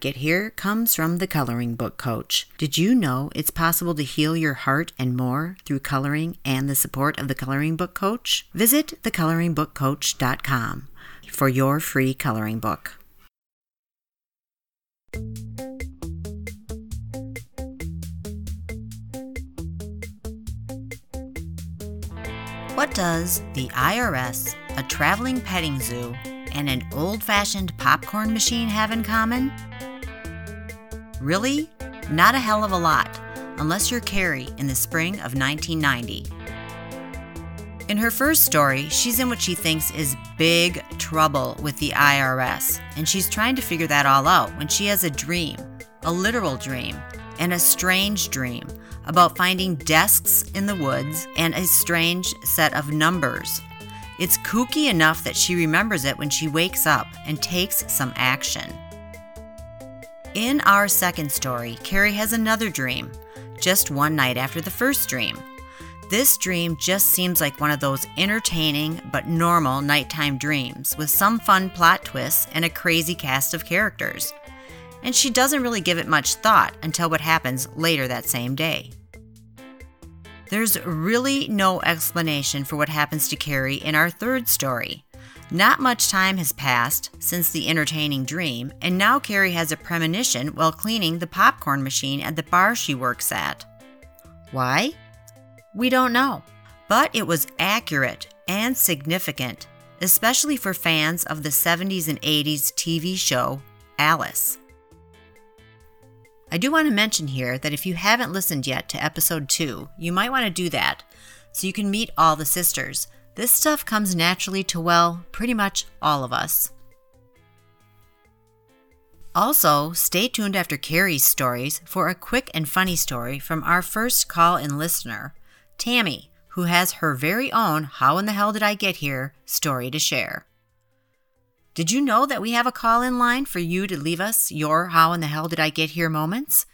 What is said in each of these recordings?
Get Here comes from the Coloring Book Coach. Did you know it's possible to heal your heart and more through coloring and the support of the Coloring Book Coach? Visit thecoloringbookcoach.com for your free coloring book. What does the IRS, a traveling petting zoo, and an old fashioned popcorn machine have in common? Really? Not a hell of a lot, unless you're Carrie in the spring of 1990. In her first story, she's in what she thinks is big trouble with the IRS, and she's trying to figure that all out when she has a dream, a literal dream, and a strange dream about finding desks in the woods and a strange set of numbers. It's kooky enough that she remembers it when she wakes up and takes some action. In our second story, Carrie has another dream, just one night after the first dream. This dream just seems like one of those entertaining but normal nighttime dreams with some fun plot twists and a crazy cast of characters. And she doesn't really give it much thought until what happens later that same day. There's really no explanation for what happens to Carrie in our third story. Not much time has passed since the entertaining dream, and now Carrie has a premonition while cleaning the popcorn machine at the bar she works at. Why? We don't know. But it was accurate and significant, especially for fans of the 70s and 80s TV show Alice. I do want to mention here that if you haven't listened yet to episode 2, you might want to do that so you can meet all the sisters. This stuff comes naturally to, well, pretty much all of us. Also, stay tuned after Carrie's stories for a quick and funny story from our first call in listener, Tammy, who has her very own How in the Hell Did I Get Here story to share. Did you know that we have a call in line for you to leave us your How in the Hell Did I Get Here moments?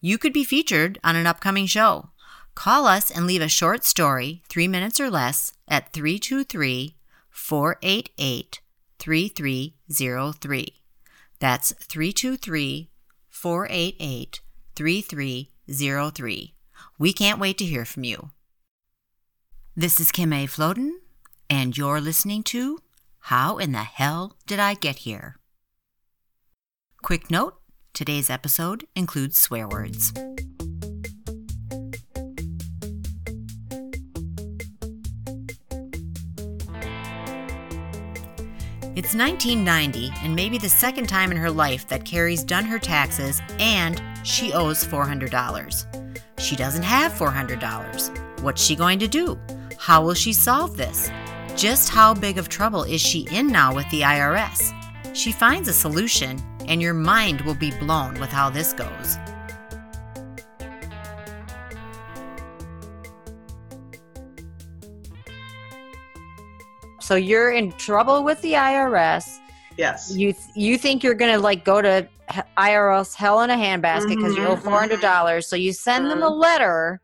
You could be featured on an upcoming show. Call us and leave a short story, three minutes or less, at 323 488 3303. That's 323 488 3303. We can't wait to hear from you. This is Kim A. Floden, and you're listening to How in the Hell Did I Get Here? Quick note today's episode includes swear words. It's 1990, and maybe the second time in her life that Carrie's done her taxes and she owes $400. She doesn't have $400. What's she going to do? How will she solve this? Just how big of trouble is she in now with the IRS? She finds a solution, and your mind will be blown with how this goes. So you're in trouble with the IRS. Yes. You th- you think you're gonna like go to IRS hell in a handbasket because mm-hmm, you owe four hundred dollars. So you send them a mm-hmm. letter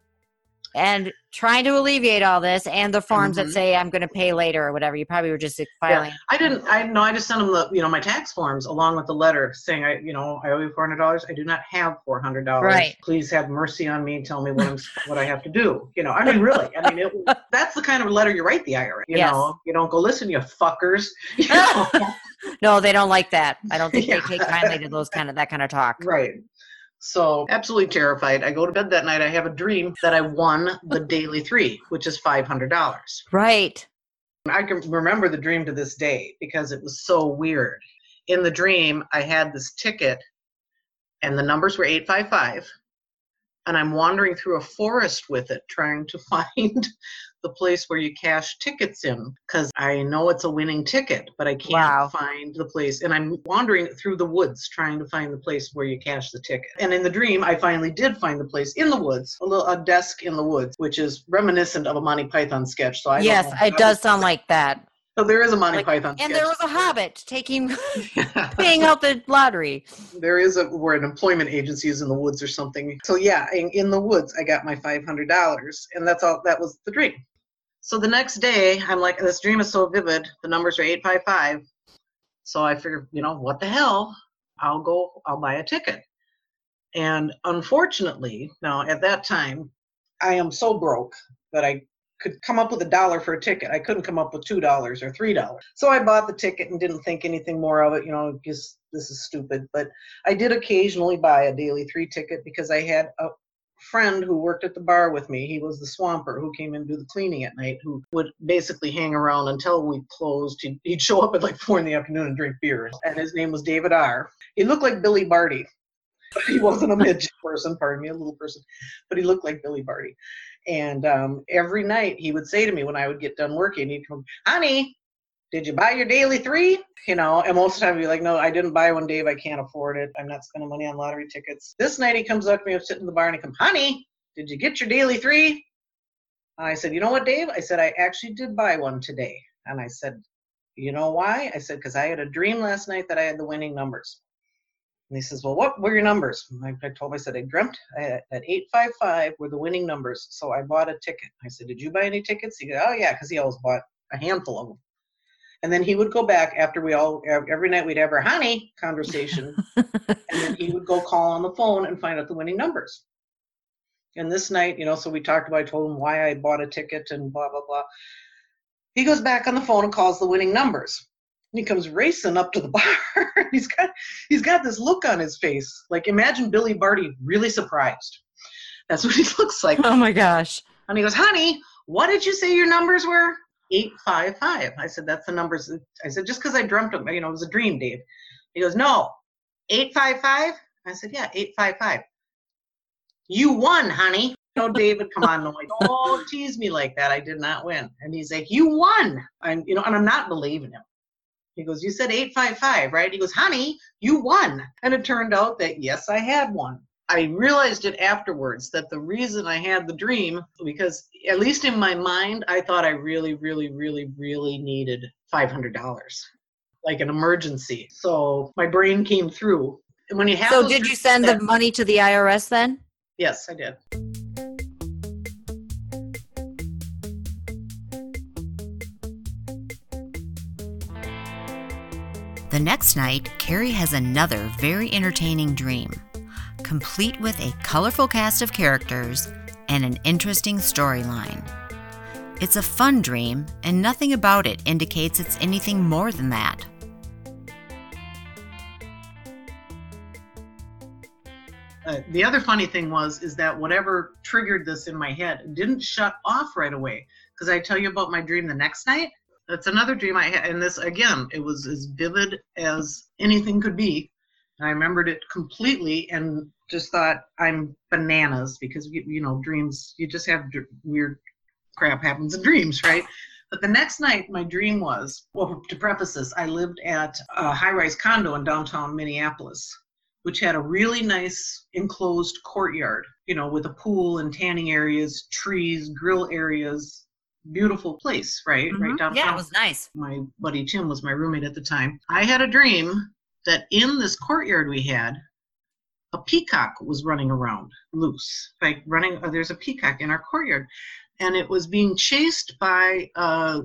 and trying to alleviate all this and the forms Mhm. that say I'm going to pay later or whatever. You probably were just filing. I didn't. I no. I just sent them the you know my tax forms along with the letter saying I you know I owe you four hundred dollars. I do not have four hundred dollars. Right. Please have mercy on me. Tell me what I'm what I have to do. You know. I mean, really. I mean, it, that's the kind of letter you write the IRS. You Yes. know. You don't go listen, you fuckers. You know? No, they don't like that. I don't think Yeah. they take kindly to those kind of that kind of talk. right. So absolutely terrified. I go to bed that night. I have a dream that I won the daily three, which is five hundred dollars. Right. I can remember the dream to this day because it was so weird. In the dream, I had this ticket and the numbers were 855 and I'm wandering through a forest with it trying to find the place where you cash tickets in cuz I know it's a winning ticket, but I can't Wow. find the place and I'm wandering through the woods trying to find the place where you cash the ticket. And in the dream, I finally did find the place in the woods, a little a desk in the woods, which is reminiscent of a Monty Python sketch. So I yes, it does sound like that. So there is a Monty Like- Python. And there was a hobbit taking paying out the lottery. there is a where an employment agency is in the woods or something. So yeah, in, in the woods, I got my five hundred dollars, and that's all. That was the dream. So the next day, I'm like, this dream is so vivid. The numbers are eight five five. So I figured, you know, what the hell? I'll go, I'll buy a ticket. And unfortunately, now at that time, I am so broke that I could come up with a dollar for a ticket. I couldn't come up with two dollars or three dollars. So I bought the ticket and didn't think anything more of it. You know, just this is stupid. But I did occasionally buy a daily three ticket because I had a friend who worked at the bar with me. He was the swamper who came in to do the cleaning at night, who would basically hang around until we closed. He'd, he'd show up at like four in the afternoon and drink beer. And his name was David R. He looked like Billy Barty. he wasn't a midget person, pardon me, a little person, but he looked like Billy Barty. And um, every night he would say to me when I would get done working, he'd come, honey, did you buy your daily three? You know, and most of the time he'd be like, no, I didn't buy one, Dave. I can't afford it. I'm not spending money on lottery tickets. This night he comes up to me, I'm sitting in the bar, and he comes, honey, did you get your daily three? I said, you know what, Dave? I said, I actually did buy one today. And I said, you know why? I said, because I had a dream last night that I had the winning numbers. And he says, Well, what were your numbers? I, I told him, I said, I dreamt uh, at 855 were the winning numbers. So I bought a ticket. I said, Did you buy any tickets? He goes, Oh, yeah, because he always bought a handful of them. And then he would go back after we all, every night we'd have our honey conversation. and then he would go call on the phone and find out the winning numbers. And this night, you know, so we talked about, I told him why I bought a ticket and blah, blah, blah. He goes back on the phone and calls the winning numbers. And he comes racing up to the bar. he's got he's got this look on his face. Like imagine Billy Barty really surprised. That's what he looks like. Oh my gosh. And he goes, honey, what did you say your numbers were? 855. I said, that's the numbers. I said, just because I dreamt them, you know, it was a dream, Dave. He goes, no, 855? I said, yeah, 855. You won, honey. No, David, come on, no, don't tease me like that. I did not win. And he's like, you won. And you know, and I'm not believing him. He goes, You said 855, right? He goes, Honey, you won. And it turned out that yes, I had one. I realized it afterwards that the reason I had the dream, because at least in my mind, I thought I really, really, really, really needed $500, like an emergency. So my brain came through. And When you have so, did you send the money to the IRS then? Yes, I did. The next night, Carrie has another very entertaining dream, complete with a colorful cast of characters and an interesting storyline. It's a fun dream, and nothing about it indicates it's anything more than that. Uh, the other funny thing was is that whatever triggered this in my head didn't shut off right away because I tell you about my dream the next night that's another dream I had. And this, again, it was as vivid as anything could be. I remembered it completely and just thought I'm bananas because, you know, dreams, you just have weird crap happens in dreams, right? But the next night, my dream was well, to preface this, I lived at a high rise condo in downtown Minneapolis, which had a really nice enclosed courtyard, you know, with a pool and tanning areas, trees, grill areas, beautiful place, right? Mm-hmm. Right downtown. Yeah, it was nice. My buddy Tim was my roommate at the time. I had a dream that in this courtyard we had, a peacock was running around loose. Like running, uh, there's a peacock in our courtyard, and it was being chased by uh,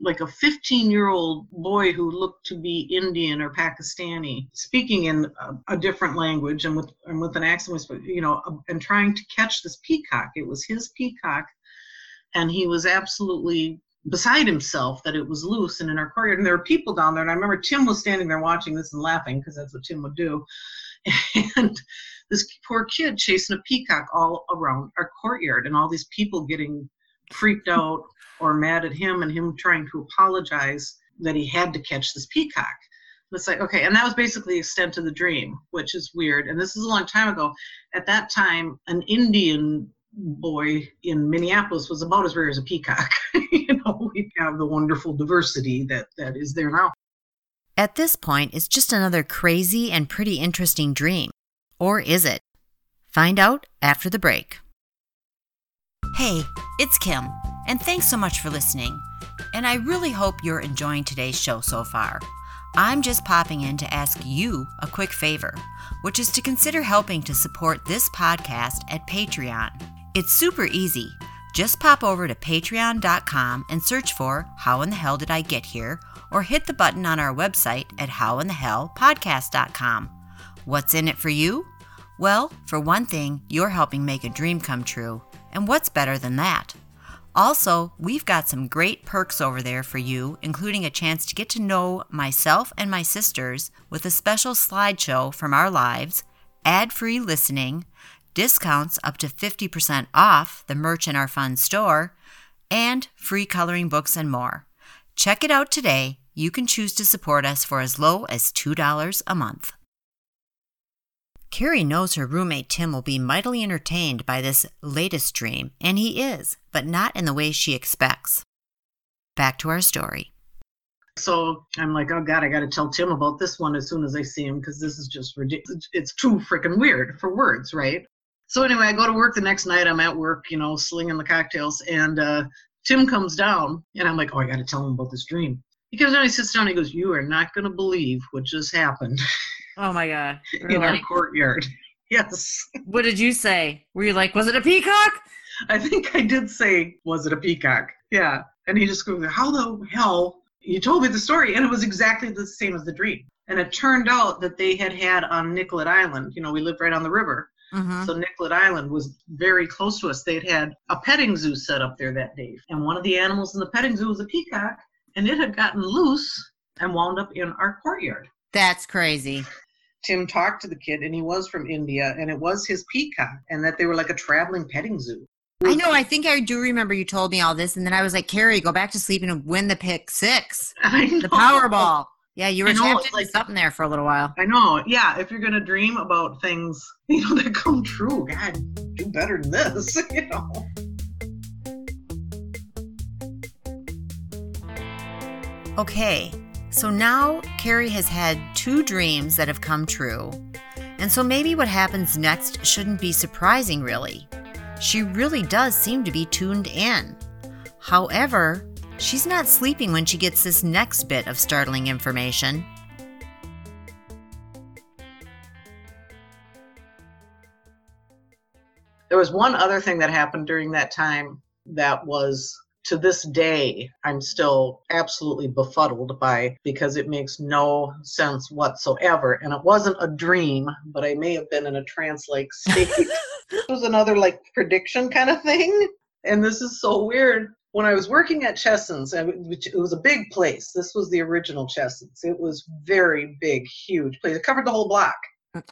like a 15 year old boy who looked to be Indian or Pakistani, speaking in a, a, different language and with and with an accent, you know, and trying to catch this peacock. It was his peacock and he was absolutely beside himself that it was loose and in our courtyard. And there were people down there, and I remember Tim was standing there watching this and laughing because that's what Tim would do. And this poor kid chasing a peacock all around our courtyard, and all these people getting freaked out or mad at him, and him trying to apologize that he had to catch this peacock. It's like, okay, and that was basically the extent of the dream, which is weird. And this is a long time ago. At that time, an Indian boy in Minneapolis was about as rare as a peacock. you know, we have the wonderful diversity that, that is there now. At this point, it's just another crazy and pretty interesting dream. Or is it? Find out after the break. Hey, it's Kim, and thanks so much for listening. And I really hope you're enjoying today's show so far. I'm just popping in to ask you a quick favor, which is to consider helping to support this podcast at Patreon. It's super easy. Just pop over to patreon.com and search for How in the Hell Did I Get Here? or hit the button on our website at howinthehellpodcast.com. What's in it for you? Well, for one thing, you're helping make a dream come true. And what's better than that? Also, we've got some great perks over there for you, including a chance to get to know myself and my sisters with a special slideshow from our lives, ad free listening, discounts up to 50% off the merch in our fun store, and free coloring books and more. Check it out today. You can choose to support us for as low as $2 a month. Carrie knows her roommate Tim will be mightily entertained by this latest dream, and he is, but not in the way she expects. Back to our story. So I'm like, oh God, I got to tell Tim about this one as soon as I see him because this is just ridiculous. It's too freaking weird for words, right? So anyway, I go to work the next night. I'm at work, you know, slinging the cocktails, and uh, Tim comes down, and I'm like, oh, I got to tell him about this dream. He comes down, he sits down, and he goes, "You are not going to believe what just happened." Oh my god. in our courtyard. Yes. What did you say? Were you like, was it a peacock? I think I did say, was it a peacock? Yeah. And he just goes, how the hell? You told me the story. And it was exactly the same as the dream. And it turned out that they had had on Nicollet Island, you know, we live right on the river. Mm-hmm. So Nicollet Island was very close to us. They'd had a petting zoo set up there that day. And one of the animals in the petting zoo was a peacock. And it had gotten loose and wound up in our courtyard. That's crazy. Tim talked to the kid, and he was from India, and it was his peacock, and that they were like a traveling petting zoo. I know. I think I do remember you told me all this, and then I was like, Carrie, go back to sleep and win the pick six, I know. the Powerball. Yeah, you were know, like- something there for a little while. I know. Yeah, if you're gonna dream about things, you know, that come true, God, do better than this. You know. Okay, so now Carrie has had two dreams that have come true. And so maybe what happens next shouldn't be surprising, really. She really does seem to be tuned in. However, she's not sleeping when she gets this next bit of startling information. There was one other thing that happened during that time that was to this day I'm still absolutely befuddled by because it makes no sense whatsoever. And it wasn't a dream, but I may have been in a trance like state. it was another like prediction kind of thing. And this is so weird. When I was working at Chesson's, it- which it was a big place. This was the original Chesson's. It was very big, huge place. It covered the whole block.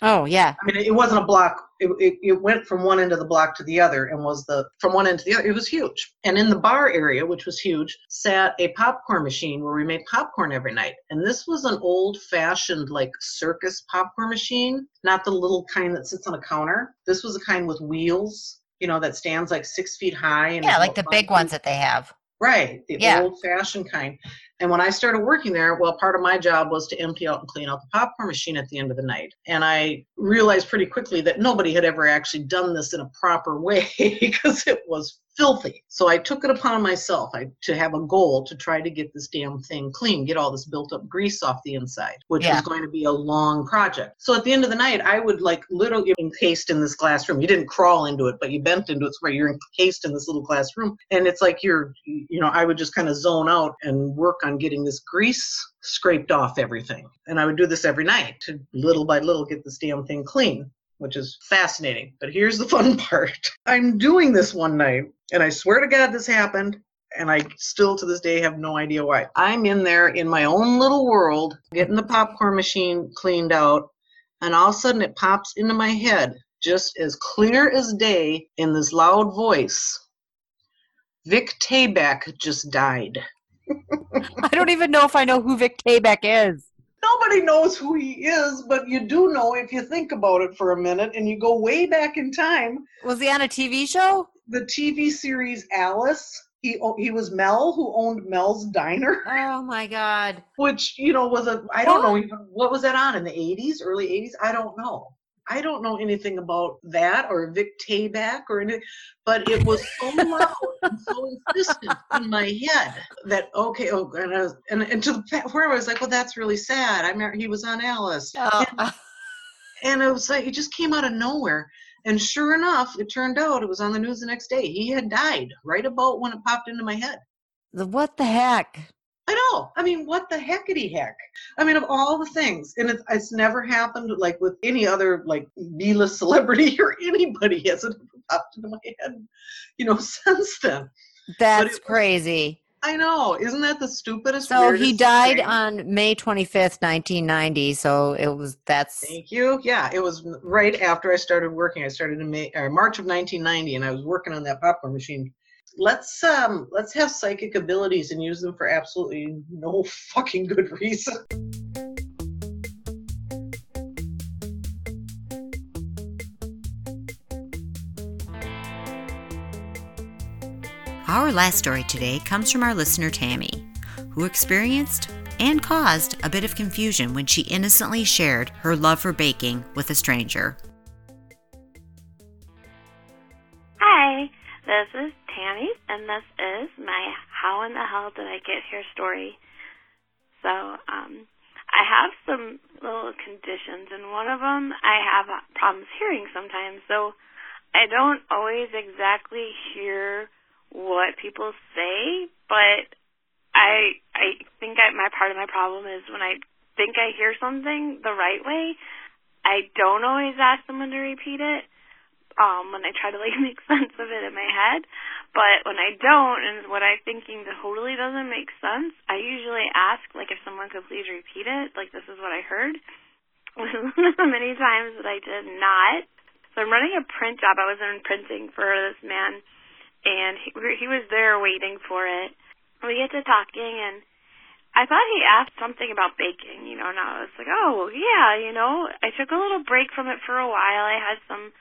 Oh yeah. I mean, it wasn't a block. It, it, it went from one end of the block to the other and was the from one end to the other. It was huge. And in the bar area, which was huge, sat a popcorn machine where we made popcorn every night. And this was an old fashioned, like circus popcorn machine, not the little kind that sits on a counter. This was a kind with wheels, you know, that stands like six feet high. And Yeah, like the big ones that they have. Right, the Yeah. old fashioned kind. And when I started working there, well, part of my job was to empty out and clean out the popcorn machine at the end of the night. And I realized pretty quickly that nobody had ever actually done this in a proper way because it was filthy. So I took it upon myself I, to have a goal to try to get this damn thing clean, get all this built up grease off the inside, which Yeah. was going to be a long project. So at the end of the night, I would like literally encased in this glass room. You didn't crawl into it, but you bent into it where you're encased in this little glass room. And it's like you're, you know, I would just kind of zone out and work on getting this grease scraped off everything. And I would do this every night to little by little get this damn thing clean which is fascinating. But here's the fun part I'm doing this one night, and I swear to God this happened, and I still to this day have no idea why. I'm in there in my own little world, getting the popcorn machine cleaned out, and all of a sudden it pops into my head, just as clear as day, in this loud voice Vic Tayback just died. I don't even know if I know who Vic Tayback is. Nobody knows who he is, but you do know if you think about it for a minute and you go way back in time. Was he on a TV show? The TV series Alice, he oh, he was Mel who owned Mel's Diner, Oh my god. which you know was a I don't know even what was that on in the 80s, early 80s. I don't know. I don't know anything about that or Vic Tayback or anything, but it was so loud and so insistent in my head that okay, oh, and, was, and and to the point where I was like, well, that's really sad. I remember he was on Alice, Oh, and it was like it just came out of nowhere. And sure enough, it turned out it was on the news the next day. He had died right about when it popped into my head. the- what the heck? I know. I mean, what the heckity heck? I mean, of all the things, and it's, it's never happened like with any other like B-list celebrity or anybody hasn't popped into my head, you know, since then. That's it crazy. I know. Isn't that the stupidest? So he died thing? on May 25th, 1990. So it was that's Thank you. Yeah, it was right after I started working. I started in May, or March of 1990, and I was working on that popcorn machine. Let's um, let's have psychic abilities and use them for absolutely no fucking good reason. Our last story today comes from our listener Tammy, who experienced and caused a bit of confusion when she innocently shared her love for baking with a stranger. Hell Did I Get Here story. So, um, I have some little conditions, and one of them I have problems hearing sometimes. So, I don't always exactly hear what people say, but I I think I, my part of my problem is when I think I hear something the right way, I don't always ask someone to repeat it um when I try to like make sense of it in my head. But when I don't and what I'm thinking totally doesn't make sense, I usually ask like if someone could please repeat it, like this is what I heard. Many times that I did not. So I'm running a print job. I was in printing for this man and he he was there waiting for it. We get to talking and I thought he asked something about baking, you know, and I was like, oh, yeah, you know, I took a little break from it for a while. I had some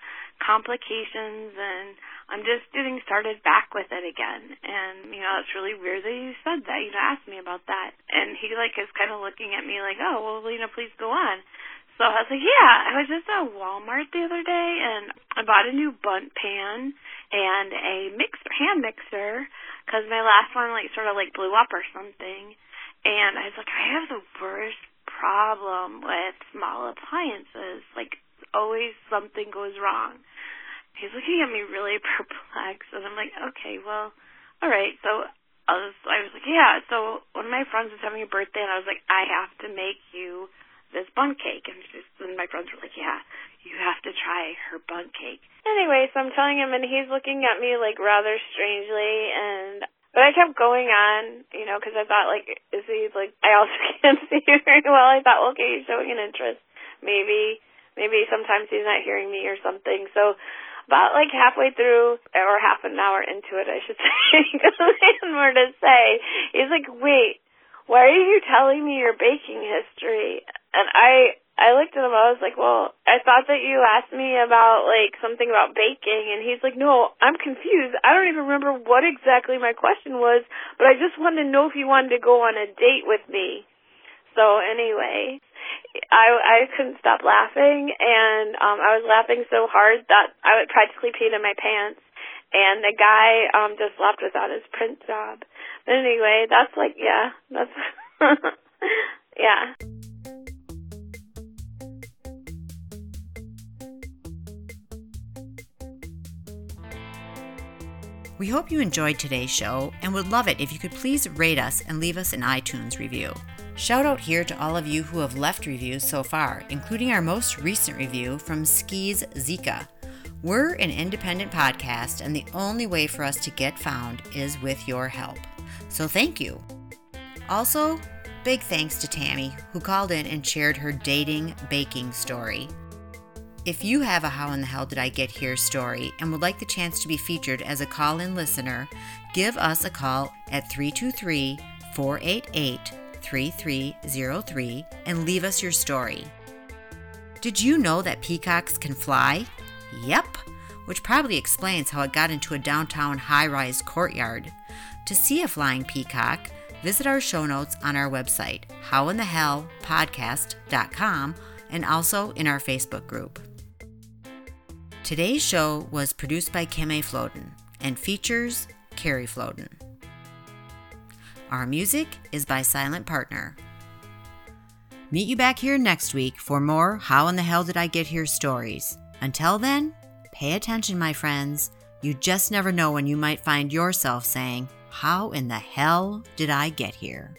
complications and I'm just getting started back with it again. And, you know, it's really weird that you said that, you know, asked me about that. And he like is kind of looking at me like, oh, well, Lena, please go on. So I was like, yeah, I was just at Walmart the other day and I bought a new Bundt pan and a mixer, hand mixer, because my last one like sort of like blew up or something. And I was like, I have the worst problem with small appliances. Like, always something goes wrong. He's looking at me really perplexed, and I'm like, okay, well, all right. So I was, I was like, yeah. So one of my friends was having a birthday, and I was like, I have to make you this Bundt cake. And just, and my friends were like, yeah, you have to try her Bundt cake. Anyway, so I'm telling him, and he's looking at me like rather strangely, and but I kept going on, you know, because I thought like, is he like? I also can't see very well. I thought, well, okay, he's showing an interest. Maybe, maybe sometimes he's not hearing me or something. So about like halfway through, or half an hour into it, I should say, had more to say. He's like, wait, why are you telling me your baking history? And I, I looked at him. I was like, well, I thought that you asked me about like something about baking, and he's like, no, I'm confused. I don't even remember what exactly my question was, but I just wanted to know if you wanted to go on a date with me. So anyway, I I couldn't stop laughing, and um I was laughing so hard that I would practically peed in my pants. And the guy um just left without his print job. But anyway, that's like yeah, that's yeah. We hope you enjoyed today's show and would love it if you could please rate us and leave us an iTunes review. Shout out here to all of you who have left reviews so far, including our most recent review from Skis Zika. We're an independent podcast, and the only way for us to get found is with your help. So thank you. Also, big thanks to Tammy, who called in and shared her dating baking story. If you have a How in the Hell Did I Get Here story and would like the chance to be featured as a call in listener, give us a call at 323 488 3303 and leave us your story. Did you know that peacocks can fly? Yep, which probably explains how it got into a downtown high rise courtyard. To see a flying peacock, visit our show notes on our website, howinthehellpodcast.com, and also in our Facebook group. Today's show was produced by Kim A. Floden and features Carrie Floden. Our music is by Silent Partner. Meet you back here next week for more How in the Hell Did I Get Here stories. Until then, pay attention, my friends. You just never know when you might find yourself saying, How in the hell did I get here?